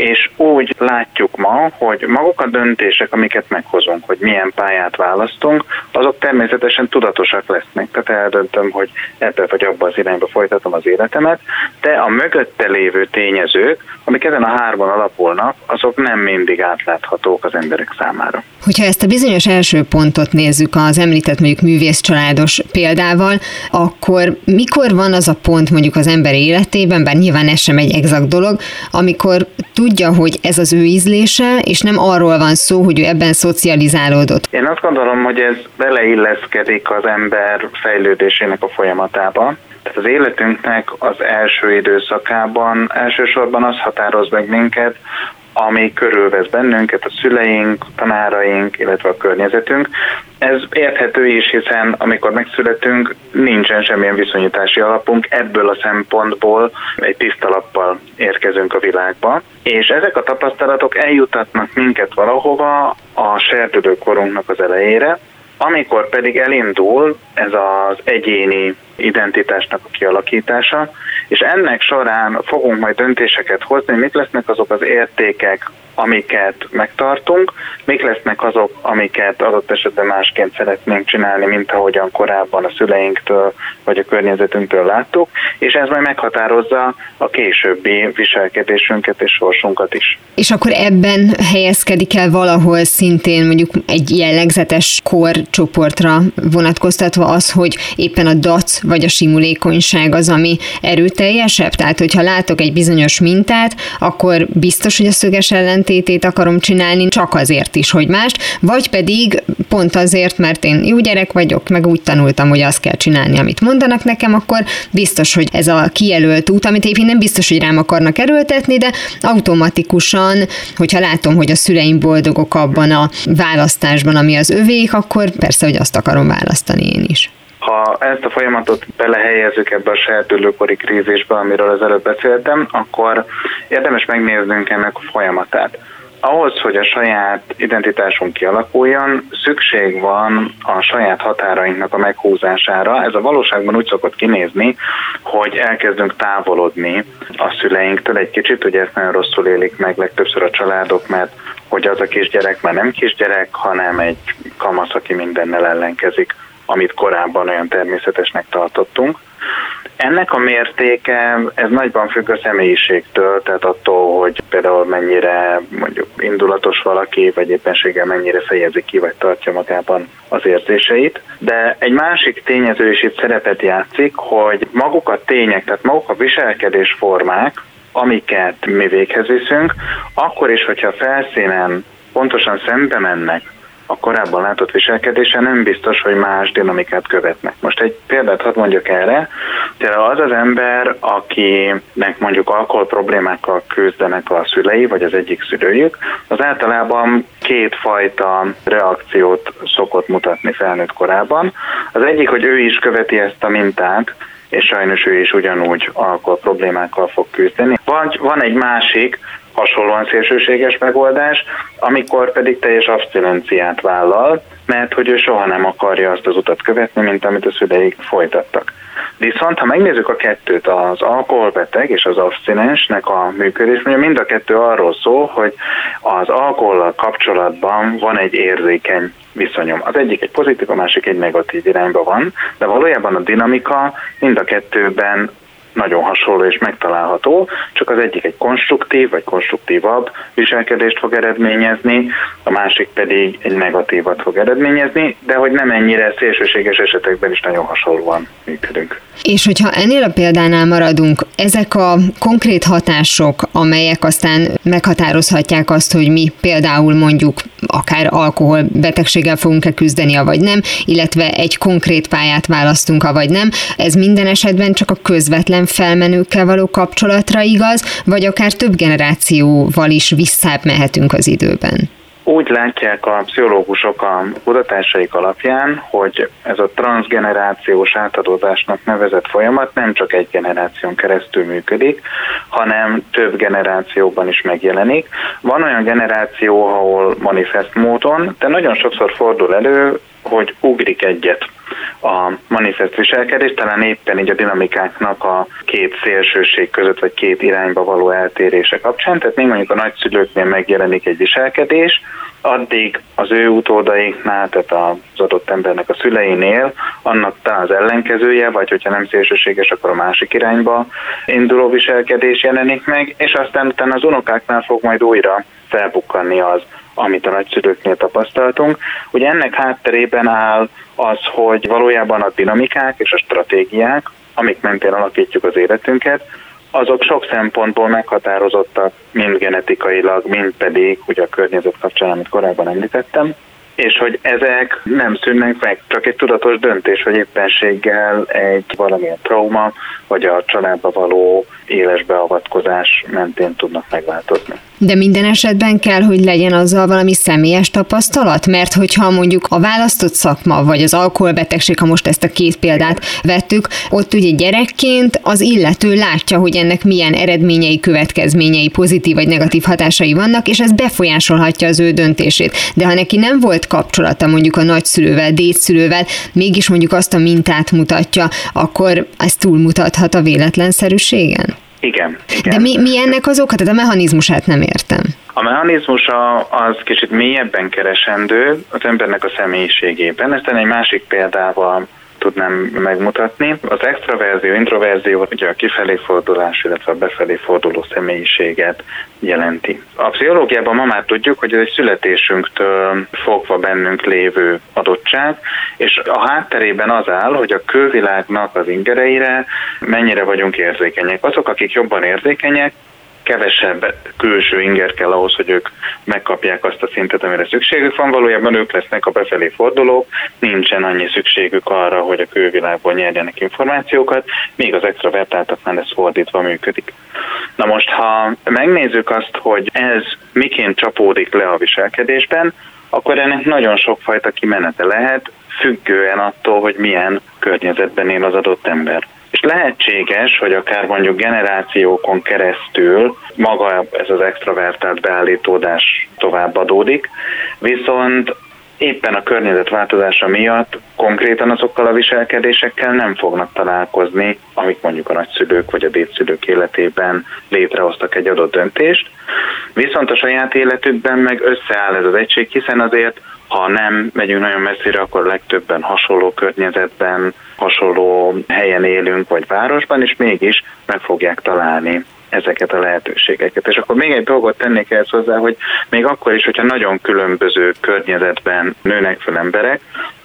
és úgy látjuk ma, hogy maguk a döntések, amiket meghozunk, hogy milyen pályát választunk, azok természetesen tudatosak lesznek. Tehát eldöntöm, hogy ebbe vagy abba az irányba folytatom az életemet, de a mögötte lévő tényezők, amik ezen a hárman alapulnak, azok nem mindig átláthatók az emberek számára. Hogyha ezt a bizonyos első pontot nézzük az említett mondjuk művész családos példával, akkor mikor van az a pont mondjuk az ember életében, bár nyilván ez sem egy exakt dolog, amikor tudja, hogy ez az ő ízlése, és nem arról van szó, hogy ő ebben szocializálódott. Én azt gondolom, hogy ez beleilleszkedik az ember fejlődésének a folyamatába. Tehát az életünknek az első időszakában elsősorban az határoz meg minket, ami körülvesz bennünket, a szüleink, tanáraink, illetve a környezetünk. Ez érthető is, hiszen amikor megszületünk, nincsen semmilyen viszonyítási alapunk, ebből a szempontból egy tiszta lappal érkezünk a világba, és ezek a tapasztalatok eljutatnak minket valahova a serdülő korunknak az elejére, amikor pedig elindul ez az egyéni identitásnak a kialakítása, és ennek során fogunk majd döntéseket hozni, mit lesznek azok az értékek, amiket megtartunk, mik lesznek azok, amiket adott esetben másként szeretnénk csinálni, mint ahogyan korábban a szüleinktől vagy a környezetünktől láttuk, és ez majd meghatározza a későbbi viselkedésünket és sorsunkat is. És akkor ebben helyezkedik el valahol szintén mondjuk egy jellegzetes korcsoportra vonatkoztatva az, hogy éppen a dac vagy a simulékonyság az, ami erőteljesebb? Tehát, hogyha látok egy bizonyos mintát, akkor biztos, hogy a szöges ellentétét akarom csinálni, csak azért is, hogy mást, vagy pedig pont azért, mert én jó gyerek vagyok, meg úgy tanultam, hogy azt kell csinálni, amit mondanak nekem, akkor biztos, hogy ez a kijelölt út, amit éppen nem biztos, hogy rám akarnak erőltetni, de automatikusan, hogyha látom, hogy a szüleim boldogok abban a választásban, ami az övék, akkor persze, hogy azt akarom választani én is. Ha ezt a folyamatot belehelyezzük ebbe a serdülőkori krízisbe, amiről az előbb beszéltem, akkor érdemes megnéznünk ennek a folyamatát. Ahhoz, hogy a saját identitásunk kialakuljon, szükség van a saját határainknak a meghúzására. Ez a valóságban úgy szokott kinézni, hogy elkezdünk távolodni a szüleinktől egy kicsit, ugye ezt nagyon rosszul élik meg legtöbbször a családok, mert hogy az a kisgyerek már nem kisgyerek, hanem egy kamasz, aki mindennel ellenkezik amit korábban olyan természetesnek tartottunk. Ennek a mértéke, ez nagyban függ a személyiségtől, tehát attól, hogy például mennyire mondjuk indulatos valaki, vagy éppenséggel mennyire fejezi ki, vagy tartja magában az érzéseit. De egy másik tényező is itt szerepet játszik, hogy maguk a tények, tehát maguk a viselkedésformák, amiket mi véghez viszünk, akkor is, hogyha felszínen pontosan szembe mennek a korábban látott viselkedése nem biztos, hogy más dinamikát követnek. Most egy példát hadd mondjak erre. Az az ember, akinek mondjuk alkohol problémákkal küzdenek a szülei, vagy az egyik szülőjük, az általában kétfajta reakciót szokott mutatni felnőtt korában. Az egyik, hogy ő is követi ezt a mintát, és sajnos ő is ugyanúgy alkohol problémákkal fog küzdeni. Vagy van egy másik, hasonlóan szélsőséges megoldás, amikor pedig teljes abstinenciát vállal, mert hogy ő soha nem akarja azt az utat követni, mint amit a szüleik folytattak. Viszont ha megnézzük a kettőt, az alkoholbeteg és az abstinensnek a működés, mondja mind a kettő arról szól, hogy az alkohollal kapcsolatban van egy érzékeny viszonyom. Az egyik egy pozitív, a másik egy negatív irányba van, de valójában a dinamika mind a kettőben nagyon hasonló és megtalálható, csak az egyik egy konstruktív vagy konstruktívabb viselkedést fog eredményezni, a másik pedig egy negatívat fog eredményezni, de hogy nem ennyire szélsőséges esetekben is nagyon hasonlóan működünk. És hogyha ennél a példánál maradunk, ezek a konkrét hatások, amelyek aztán meghatározhatják azt, hogy mi például mondjuk akár alkoholbetegséggel fogunk-e küzdeni, vagy nem, illetve egy konkrét pályát választunk, vagy nem, ez minden esetben csak a közvetlen ilyen felmenőkkel való kapcsolatra igaz, vagy akár több generációval is visszább mehetünk az időben? Úgy látják a pszichológusok a kutatásaik alapján, hogy ez a transgenerációs átadódásnak nevezett folyamat nem csak egy generáción keresztül működik, hanem több generációban is megjelenik. Van olyan generáció, ahol manifest módon, de nagyon sokszor fordul elő, hogy ugrik egyet a manifest viselkedés, talán éppen így a dinamikáknak a két szélsőség között, vagy két irányba való eltérése kapcsán. Tehát még mondjuk a nagyszülőknél megjelenik egy viselkedés, addig az ő utódaiknál, tehát az adott embernek a szüleinél, annak talán az ellenkezője, vagy hogyha nem szélsőséges, akkor a másik irányba induló viselkedés jelenik meg, és aztán utána az unokáknál fog majd újra felbukkanni az, amit a nagyszülőknél tapasztaltunk. Ugye ennek hátterében áll az, hogy valójában a dinamikák és a stratégiák, amik mentén alakítjuk az életünket, azok sok szempontból meghatározottak, mind genetikailag, mind pedig ugye a környezet kapcsán, amit korábban említettem, és hogy ezek nem szűnnek meg, csak egy tudatos döntés, hogy éppenséggel egy valamilyen trauma, vagy a családba való éles beavatkozás mentén tudnak megváltozni. De minden esetben kell, hogy legyen azzal valami személyes tapasztalat? Mert hogyha mondjuk a választott szakma, vagy az alkoholbetegség, ha most ezt a két példát vettük, ott ugye gyerekként az illető látja, hogy ennek milyen eredményei, következményei, pozitív vagy negatív hatásai vannak, és ez befolyásolhatja az ő döntését. De ha neki nem volt kapcsolata mondjuk a nagyszülővel, dédszülővel, mégis mondjuk azt a mintát mutatja, akkor ez túlmutathat a véletlenszerűségen? Igen. igen. De mi, mi ennek az oka? Tehát a mechanizmusát nem értem. A mechanizmusa az kicsit mélyebben keresendő az embernek a személyiségében. Ezt egy másik példával tudnám megmutatni. Az extraverzió, introverzió ugye a kifelé fordulás, illetve a befelé forduló személyiséget jelenti. A pszichológiában ma már tudjuk, hogy ez egy születésünktől fogva bennünk lévő adottság, és a hátterében az áll, hogy a külvilágnak az ingereire mennyire vagyunk érzékenyek. Azok, akik jobban érzékenyek, kevesebb külső inger kell ahhoz, hogy ők megkapják azt a szintet, amire szükségük van. Valójában ők lesznek a befelé fordulók, nincsen annyi szükségük arra, hogy a külvilágból nyerjenek információkat, míg az extravertáltaknál ez fordítva működik. Na most, ha megnézzük azt, hogy ez miként csapódik le a viselkedésben, akkor ennek nagyon sokfajta kimenete lehet, függően attól, hogy milyen környezetben él az adott ember. És lehetséges, hogy akár mondjuk generációkon keresztül maga ez az extravertált beállítódás továbbadódik, viszont éppen a környezet változása miatt konkrétan azokkal a viselkedésekkel nem fognak találkozni, amik mondjuk a nagyszülők vagy a dédszülők életében létrehoztak egy adott döntést. Viszont a saját életükben meg összeáll ez az egység, hiszen azért ha nem megyünk nagyon messzire, akkor legtöbben hasonló környezetben, hasonló helyen élünk, vagy városban, és mégis meg fogják találni ezeket a lehetőségeket. És akkor még egy dolgot tennék ehhez hozzá, hogy még akkor is, hogyha nagyon különböző környezetben nőnek fel emberek,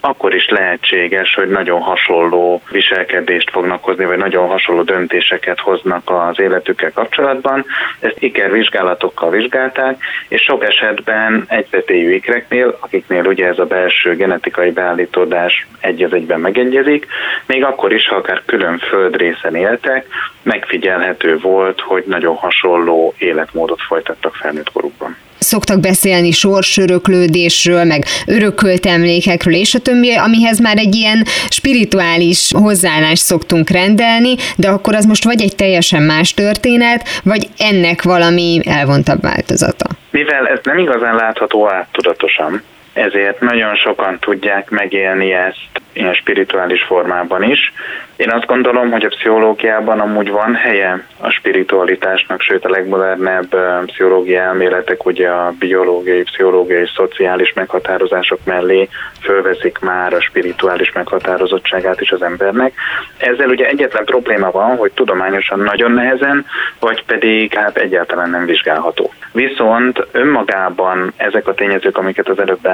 akkor is lehetséges, hogy nagyon hasonló viselkedést fognak hozni, vagy nagyon hasonló döntéseket hoznak az életükkel kapcsolatban. Ezt ikervizsgálatokkal vizsgálták, és sok esetben egyvetélyű ikreknél, akiknél ugye ez a belső genetikai beállítódás egy az egyben megegyezik, még akkor is, ha akár külön földrészen éltek, megfigyelhető volt, hogy nagyon hasonló életmódot folytattak felnőtt korukban szoktak beszélni sorsöröklődésről, meg örökölt emlékekről, és a többi, amihez már egy ilyen spirituális hozzáállást szoktunk rendelni, de akkor az most vagy egy teljesen más történet, vagy ennek valami elvontabb változata. Mivel ez nem igazán látható át tudatosan, ezért nagyon sokan tudják megélni ezt ilyen spirituális formában is. Én azt gondolom, hogy a pszichológiában amúgy van helye a spiritualitásnak, sőt a legmodernebb pszichológiai elméletek ugye a biológiai, pszichológiai, szociális meghatározások mellé fölveszik már a spirituális meghatározottságát is az embernek. Ezzel ugye egyetlen probléma van, hogy tudományosan nagyon nehezen, vagy pedig hát egyáltalán nem vizsgálható. Viszont önmagában ezek a tényezők, amiket az előbb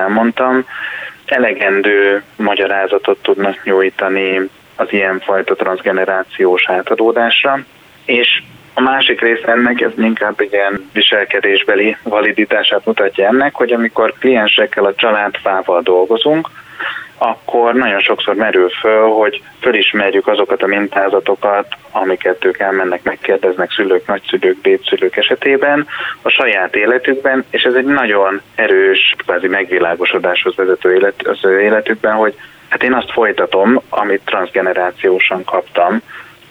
elegendő magyarázatot tudnak nyújtani az ilyenfajta transgenerációs átadódásra, és a másik része ennek, ez inkább egy ilyen viselkedésbeli validitását mutatja ennek, hogy amikor kliensekkel a családfával dolgozunk, akkor nagyon sokszor merül föl, hogy fölismerjük azokat a mintázatokat, amiket ők elmennek, megkérdeznek szülők, nagyszülők, bédszülők esetében a saját életükben, és ez egy nagyon erős, kvázi megvilágosodáshoz vezető élet, az életükben, hogy hát én azt folytatom, amit transgenerációsan kaptam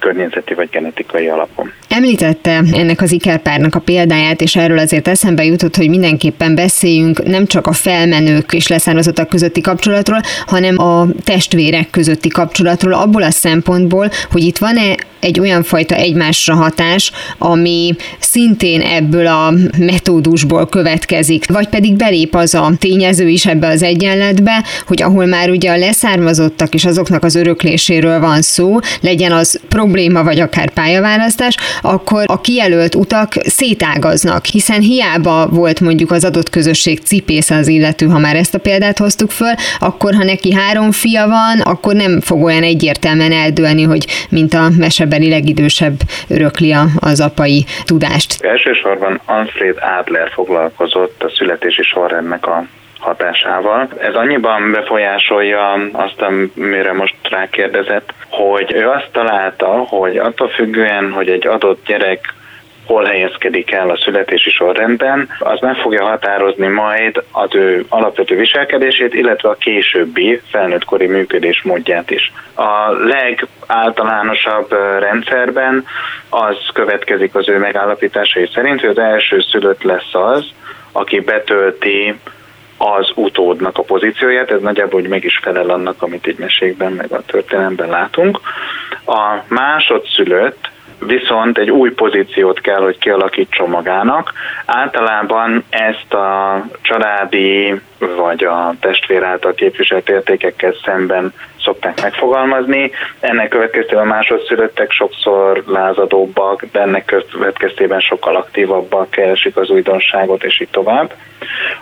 környezeti vagy genetikai alapon. Említette ennek az ikerpárnak a példáját, és erről azért eszembe jutott, hogy mindenképpen beszéljünk nem csak a felmenők és leszármazottak közötti kapcsolatról, hanem a testvérek közötti kapcsolatról, abból a szempontból, hogy itt van-e egy olyan fajta egymásra hatás, ami szintén ebből a metódusból következik, vagy pedig belép az a tényező is ebbe az egyenletbe, hogy ahol már ugye a leszármazottak és azoknak az örökléséről van szó, legyen az probléma vagy akár pályaválasztás, akkor a kijelölt utak szétágaznak, hiszen hiába volt mondjuk az adott közösség cipész az illető, ha már ezt a példát hoztuk föl, akkor ha neki három fia van, akkor nem fog olyan egyértelműen eldőlni, hogy mint a mesebeli legidősebb örökli az apai tudást. Elsősorban Alfred Adler foglalkozott a születési sorrendnek a hatásával. Ez annyiban befolyásolja azt, amire most rákérdezett, hogy ő azt találta, hogy attól függően, hogy egy adott gyerek hol helyezkedik el a születési sorrendben, az meg fogja határozni majd az ő alapvető viselkedését, illetve a későbbi felnőttkori működés módját is. A legáltalánosabb rendszerben az következik az ő megállapításai szerint, hogy az első szülött lesz az, aki betölti az utódnak a pozícióját, ez nagyjából hogy meg is felel annak, amit egy mesékben, meg a történelemben látunk. A másodszülött viszont egy új pozíciót kell, hogy kialakítson magának. Általában ezt a családi vagy a testvér által képviselt értékekkel szemben szokták megfogalmazni. Ennek következtében másodszülöttek sokszor lázadóbbak, de ennek következtében sokkal aktívabbak, keresik az újdonságot, és így tovább.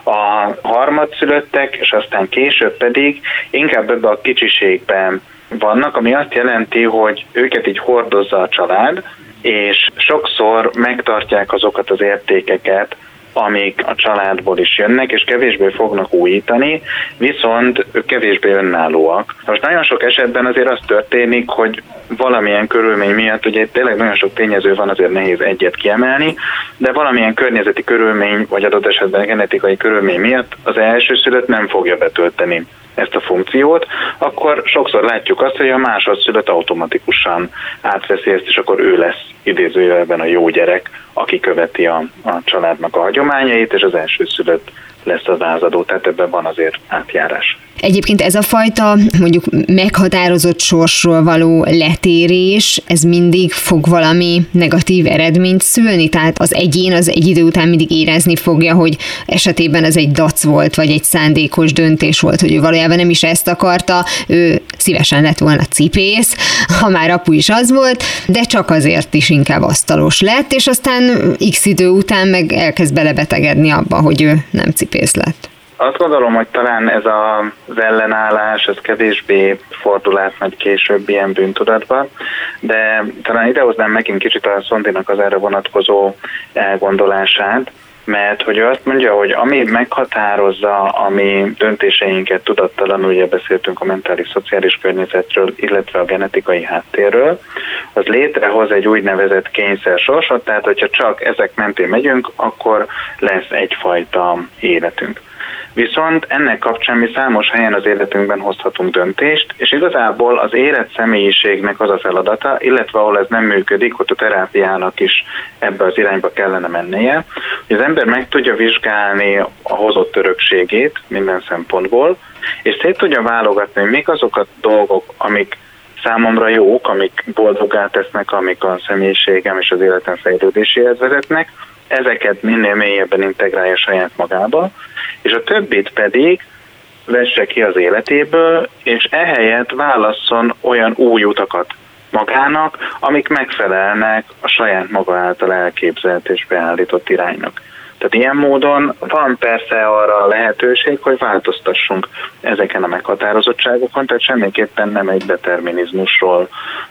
A harmadszülöttek, és aztán később pedig inkább ebbe a kicsiségben vannak, ami azt jelenti, hogy őket így hordozza a család, és sokszor megtartják azokat az értékeket, amik a családból is jönnek, és kevésbé fognak újítani, viszont ők kevésbé önállóak. Most nagyon sok esetben azért az történik, hogy valamilyen körülmény miatt, ugye tényleg nagyon sok tényező van, azért nehéz egyet kiemelni, de valamilyen környezeti körülmény, vagy adott esetben genetikai körülmény miatt az első szülött nem fogja betölteni ezt a funkciót, akkor sokszor látjuk azt, hogy a másodszülött automatikusan átveszi ezt, és akkor ő lesz idézőjelben a jó gyerek, aki követi a, a családnak a hagyományait, és az első szülött lesz az lázadó, tehát ebben van azért átjárás. Egyébként ez a fajta mondjuk meghatározott sorsról való letérés, ez mindig fog valami negatív eredményt szülni, tehát az egyén az egy idő után mindig érezni fogja, hogy esetében ez egy dac volt, vagy egy szándékos döntés volt, hogy ő valójában nem is ezt akarta, ő szívesen lett volna cipész, ha már apu is az volt, de csak azért is inkább asztalos lett, és aztán x idő után meg elkezd belebetegedni abba, hogy ő nem cipész lett. Azt gondolom, hogy talán ez a, az ellenállás, ez kevésbé fordul át majd később ilyen bűntudatba, de talán idehoznám megint kicsit a Szondinak az erre vonatkozó elgondolását, mert hogy ő azt mondja, hogy ami meghatározza a mi döntéseinket tudattalanul, ugye beszéltünk a mentális szociális környezetről, illetve a genetikai háttérről, az létrehoz egy úgynevezett kényszer sorsot, tehát hogyha csak ezek mentén megyünk, akkor lesz egyfajta életünk. Viszont ennek kapcsán mi számos helyen az életünkben hozhatunk döntést, és igazából az érett személyiségnek az a feladata, illetve ahol ez nem működik, ott a terápiának is ebbe az irányba kellene mennie, hogy az ember meg tudja vizsgálni a hozott örökségét minden szempontból, és szét tudja válogatni, hogy mik azok a dolgok, amik számomra jók, amik boldogá tesznek, amik a személyiségem és az életem fejlődéséhez vezetnek, ezeket minél mélyebben integrálja saját magába, és a többit pedig vesse ki az életéből, és ehelyett válasszon olyan új utakat magának, amik megfelelnek a saját maga által elképzelt és beállított iránynak. Tehát ilyen módon van persze arra a lehetőség, hogy változtassunk ezeken a meghatározottságokon, tehát semmiképpen nem egy determinizmusról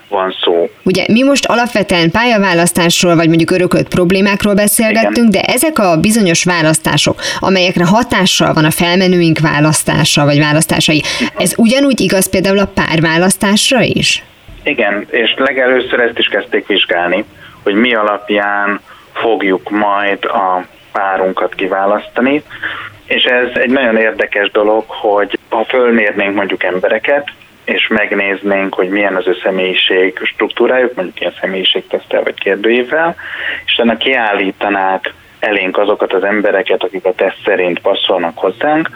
van szó. Ugye mi most alapvetően pályaválasztásról, vagy mondjuk örökölt problémákról beszélgettünk, Igen. de ezek a bizonyos választások, amelyekre hatással van a felmenőink választása, vagy választásai, ez ugyanúgy igaz például a párválasztásra is? Igen, és legelőször ezt is kezdték vizsgálni, hogy mi alapján fogjuk majd a párunkat kiválasztani, és ez egy nagyon érdekes dolog, hogy ha fölmérnénk mondjuk embereket, és megnéznénk, hogy milyen az ő személyiség struktúrájuk, mondjuk ilyen személyiségtesztel vagy kérdőívvel, és ennek kiállítanák elénk azokat az embereket, akik a teszt szerint passzolnak hozzánk,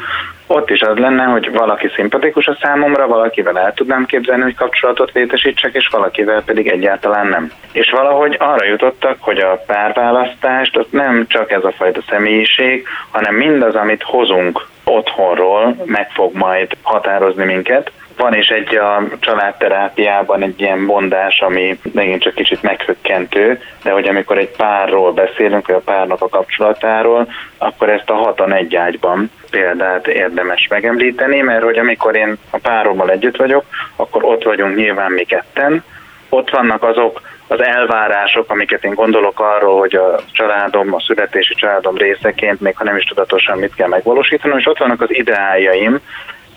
ott is az lenne, hogy valaki szimpatikus a számomra, valakivel el tudnám képzelni, hogy kapcsolatot létesítsek, és valakivel pedig egyáltalán nem. És valahogy arra jutottak, hogy a párválasztást az nem csak ez a fajta személyiség, hanem mindaz, amit hozunk otthonról, meg fog majd határozni minket, van is egy a családterápiában egy ilyen mondás, ami megint csak kicsit meghökkentő, de hogy amikor egy párról beszélünk, vagy a párnak a kapcsolatáról, akkor ezt a hatan egy ágyban példát érdemes megemlíteni, mert hogy amikor én a párommal együtt vagyok, akkor ott vagyunk nyilván mi ketten, ott vannak azok az elvárások, amiket én gondolok arról, hogy a családom, a születési családom részeként, még ha nem is tudatosan mit kell megvalósítanom, és ott vannak az ideájaim,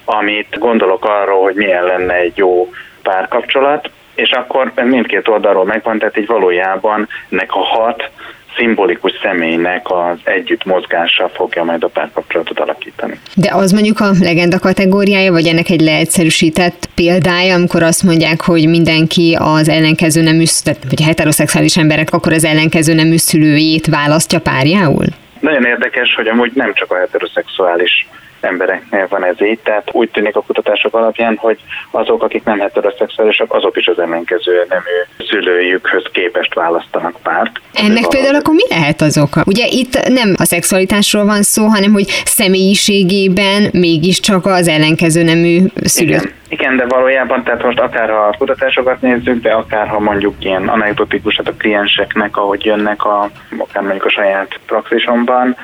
amit gondolok arról, hogy milyen lenne egy jó párkapcsolat, és akkor mindkét oldalról megvan, tehát így valójában ennek a hat szimbolikus személynek az együtt mozgása fogja majd a párkapcsolatot alakítani. De az mondjuk a legenda kategóriája, vagy ennek egy leegyszerűsített példája, amikor azt mondják, hogy mindenki az ellenkező nem tehát, vagy heteroszexuális emberek akkor az ellenkező nem szülőjét választja párjául? Nagyon érdekes, hogy amúgy nem csak a heteroszexuális embereknél van ez így, tehát úgy tűnik a kutatások alapján, hogy azok, akik nem heteroszexuálisak, azok is az ellenkező nemű szülőjükhöz képest választanak párt. Ennek például akkor mi lehet az oka? Ugye itt nem a szexualitásról van szó, hanem hogy személyiségében mégiscsak az ellenkező nemű szülő. Igen. Igen, de valójában, tehát most akár ha a kutatásokat nézzük, de akár ha mondjuk ilyen anekdotikus, hát a klienseknek, ahogy jönnek, a, akár mondjuk a saját praxisomban,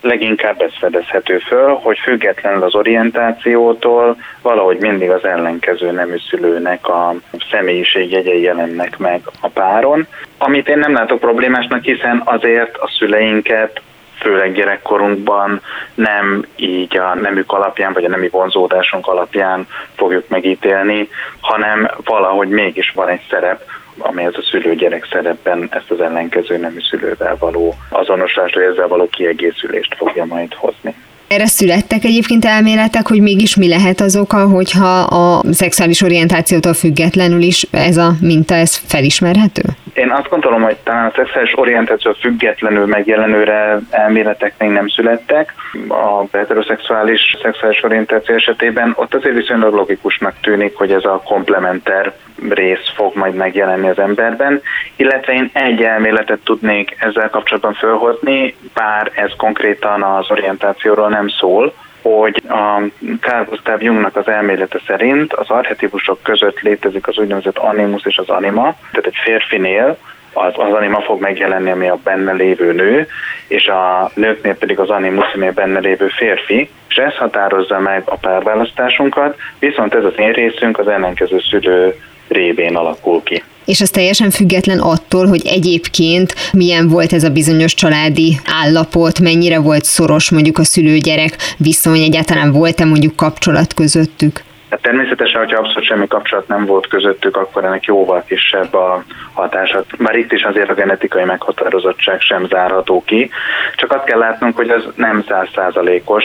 leginkább ez fedezhető föl, hogy függetlenül az orientációtól valahogy mindig az ellenkező nemű szülőnek a személyiség jegyei jelennek meg a páron, amit én nem látok problémásnak, hiszen azért a szüleinket főleg gyerekkorunkban nem így a nemük alapján, vagy a nemi vonzódásunk alapján fogjuk megítélni, hanem valahogy mégis van egy szerep, amely az a szülő-gyerek szerepben ezt az ellenkező nemű szülővel való azonosulást, vagy ezzel való kiegészülést fogja majd hozni. Erre születtek egyébként elméletek, hogy mégis mi lehet az oka, hogyha a szexuális orientációtól függetlenül is ez a minta, ez felismerhető? Én azt gondolom, hogy talán a szexuális orientáció függetlenül megjelenőre elméletek még nem születtek. A heteroszexuális szexuális orientáció esetében ott azért viszonylag logikusnak tűnik, hogy ez a komplementer rész fog majd megjelenni az emberben, illetve én egy elméletet tudnék ezzel kapcsolatban felhozni, bár ez konkrétan az orientációról nem szól, hogy a Carl Gustav Jungnak az elmélete szerint az archetípusok között létezik az úgynevezett animus és az anima, tehát egy férfinél az, az anima fog megjelenni, ami a benne lévő nő, és a nőknél pedig az animus, ami a benne lévő férfi, és ez határozza meg a párválasztásunkat, viszont ez az én részünk az ellenkező szülő révén alakul ki. És az teljesen független attól, hogy egyébként milyen volt ez a bizonyos családi állapot, mennyire volt szoros mondjuk a szülőgyerek viszony, egyáltalán volt-e mondjuk kapcsolat közöttük? Hát természetesen, hogyha abszolút semmi kapcsolat nem volt közöttük, akkor ennek jóval kisebb a hatása. Már itt is azért a genetikai meghatározottság sem zárható ki. Csak azt kell látnunk, hogy ez nem százszázalékos,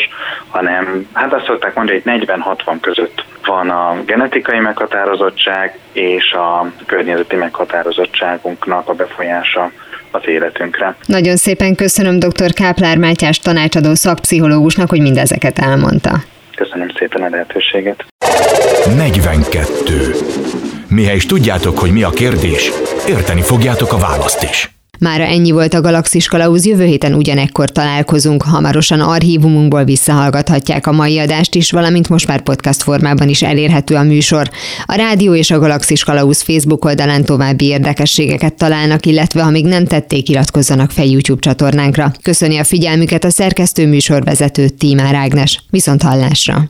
hanem hát azt szokták mondani, hogy 40-60 között van a genetikai meghatározottság és a környezeti meghatározottságunknak a befolyása az életünkre. Nagyon szépen köszönöm dr. Káplár Mátyás tanácsadó szakpszichológusnak, hogy mindezeket elmondta. Köszönöm szépen a lehetőséget. 42. Mihez tudjátok, hogy mi a kérdés, érteni fogjátok a választ is. Mára ennyi volt a Galaxis Kalauz, jövő héten ugyanekkor találkozunk, hamarosan archívumunkból visszahallgathatják a mai adást is, valamint most már podcast formában is elérhető a műsor. A Rádió és a Galaxis Kalauz Facebook oldalán további érdekességeket találnak, illetve ha még nem tették, iratkozzanak fel YouTube csatornánkra. Köszöni a figyelmüket a szerkesztő műsorvezető Tímár Ágnes. Viszont hallásra!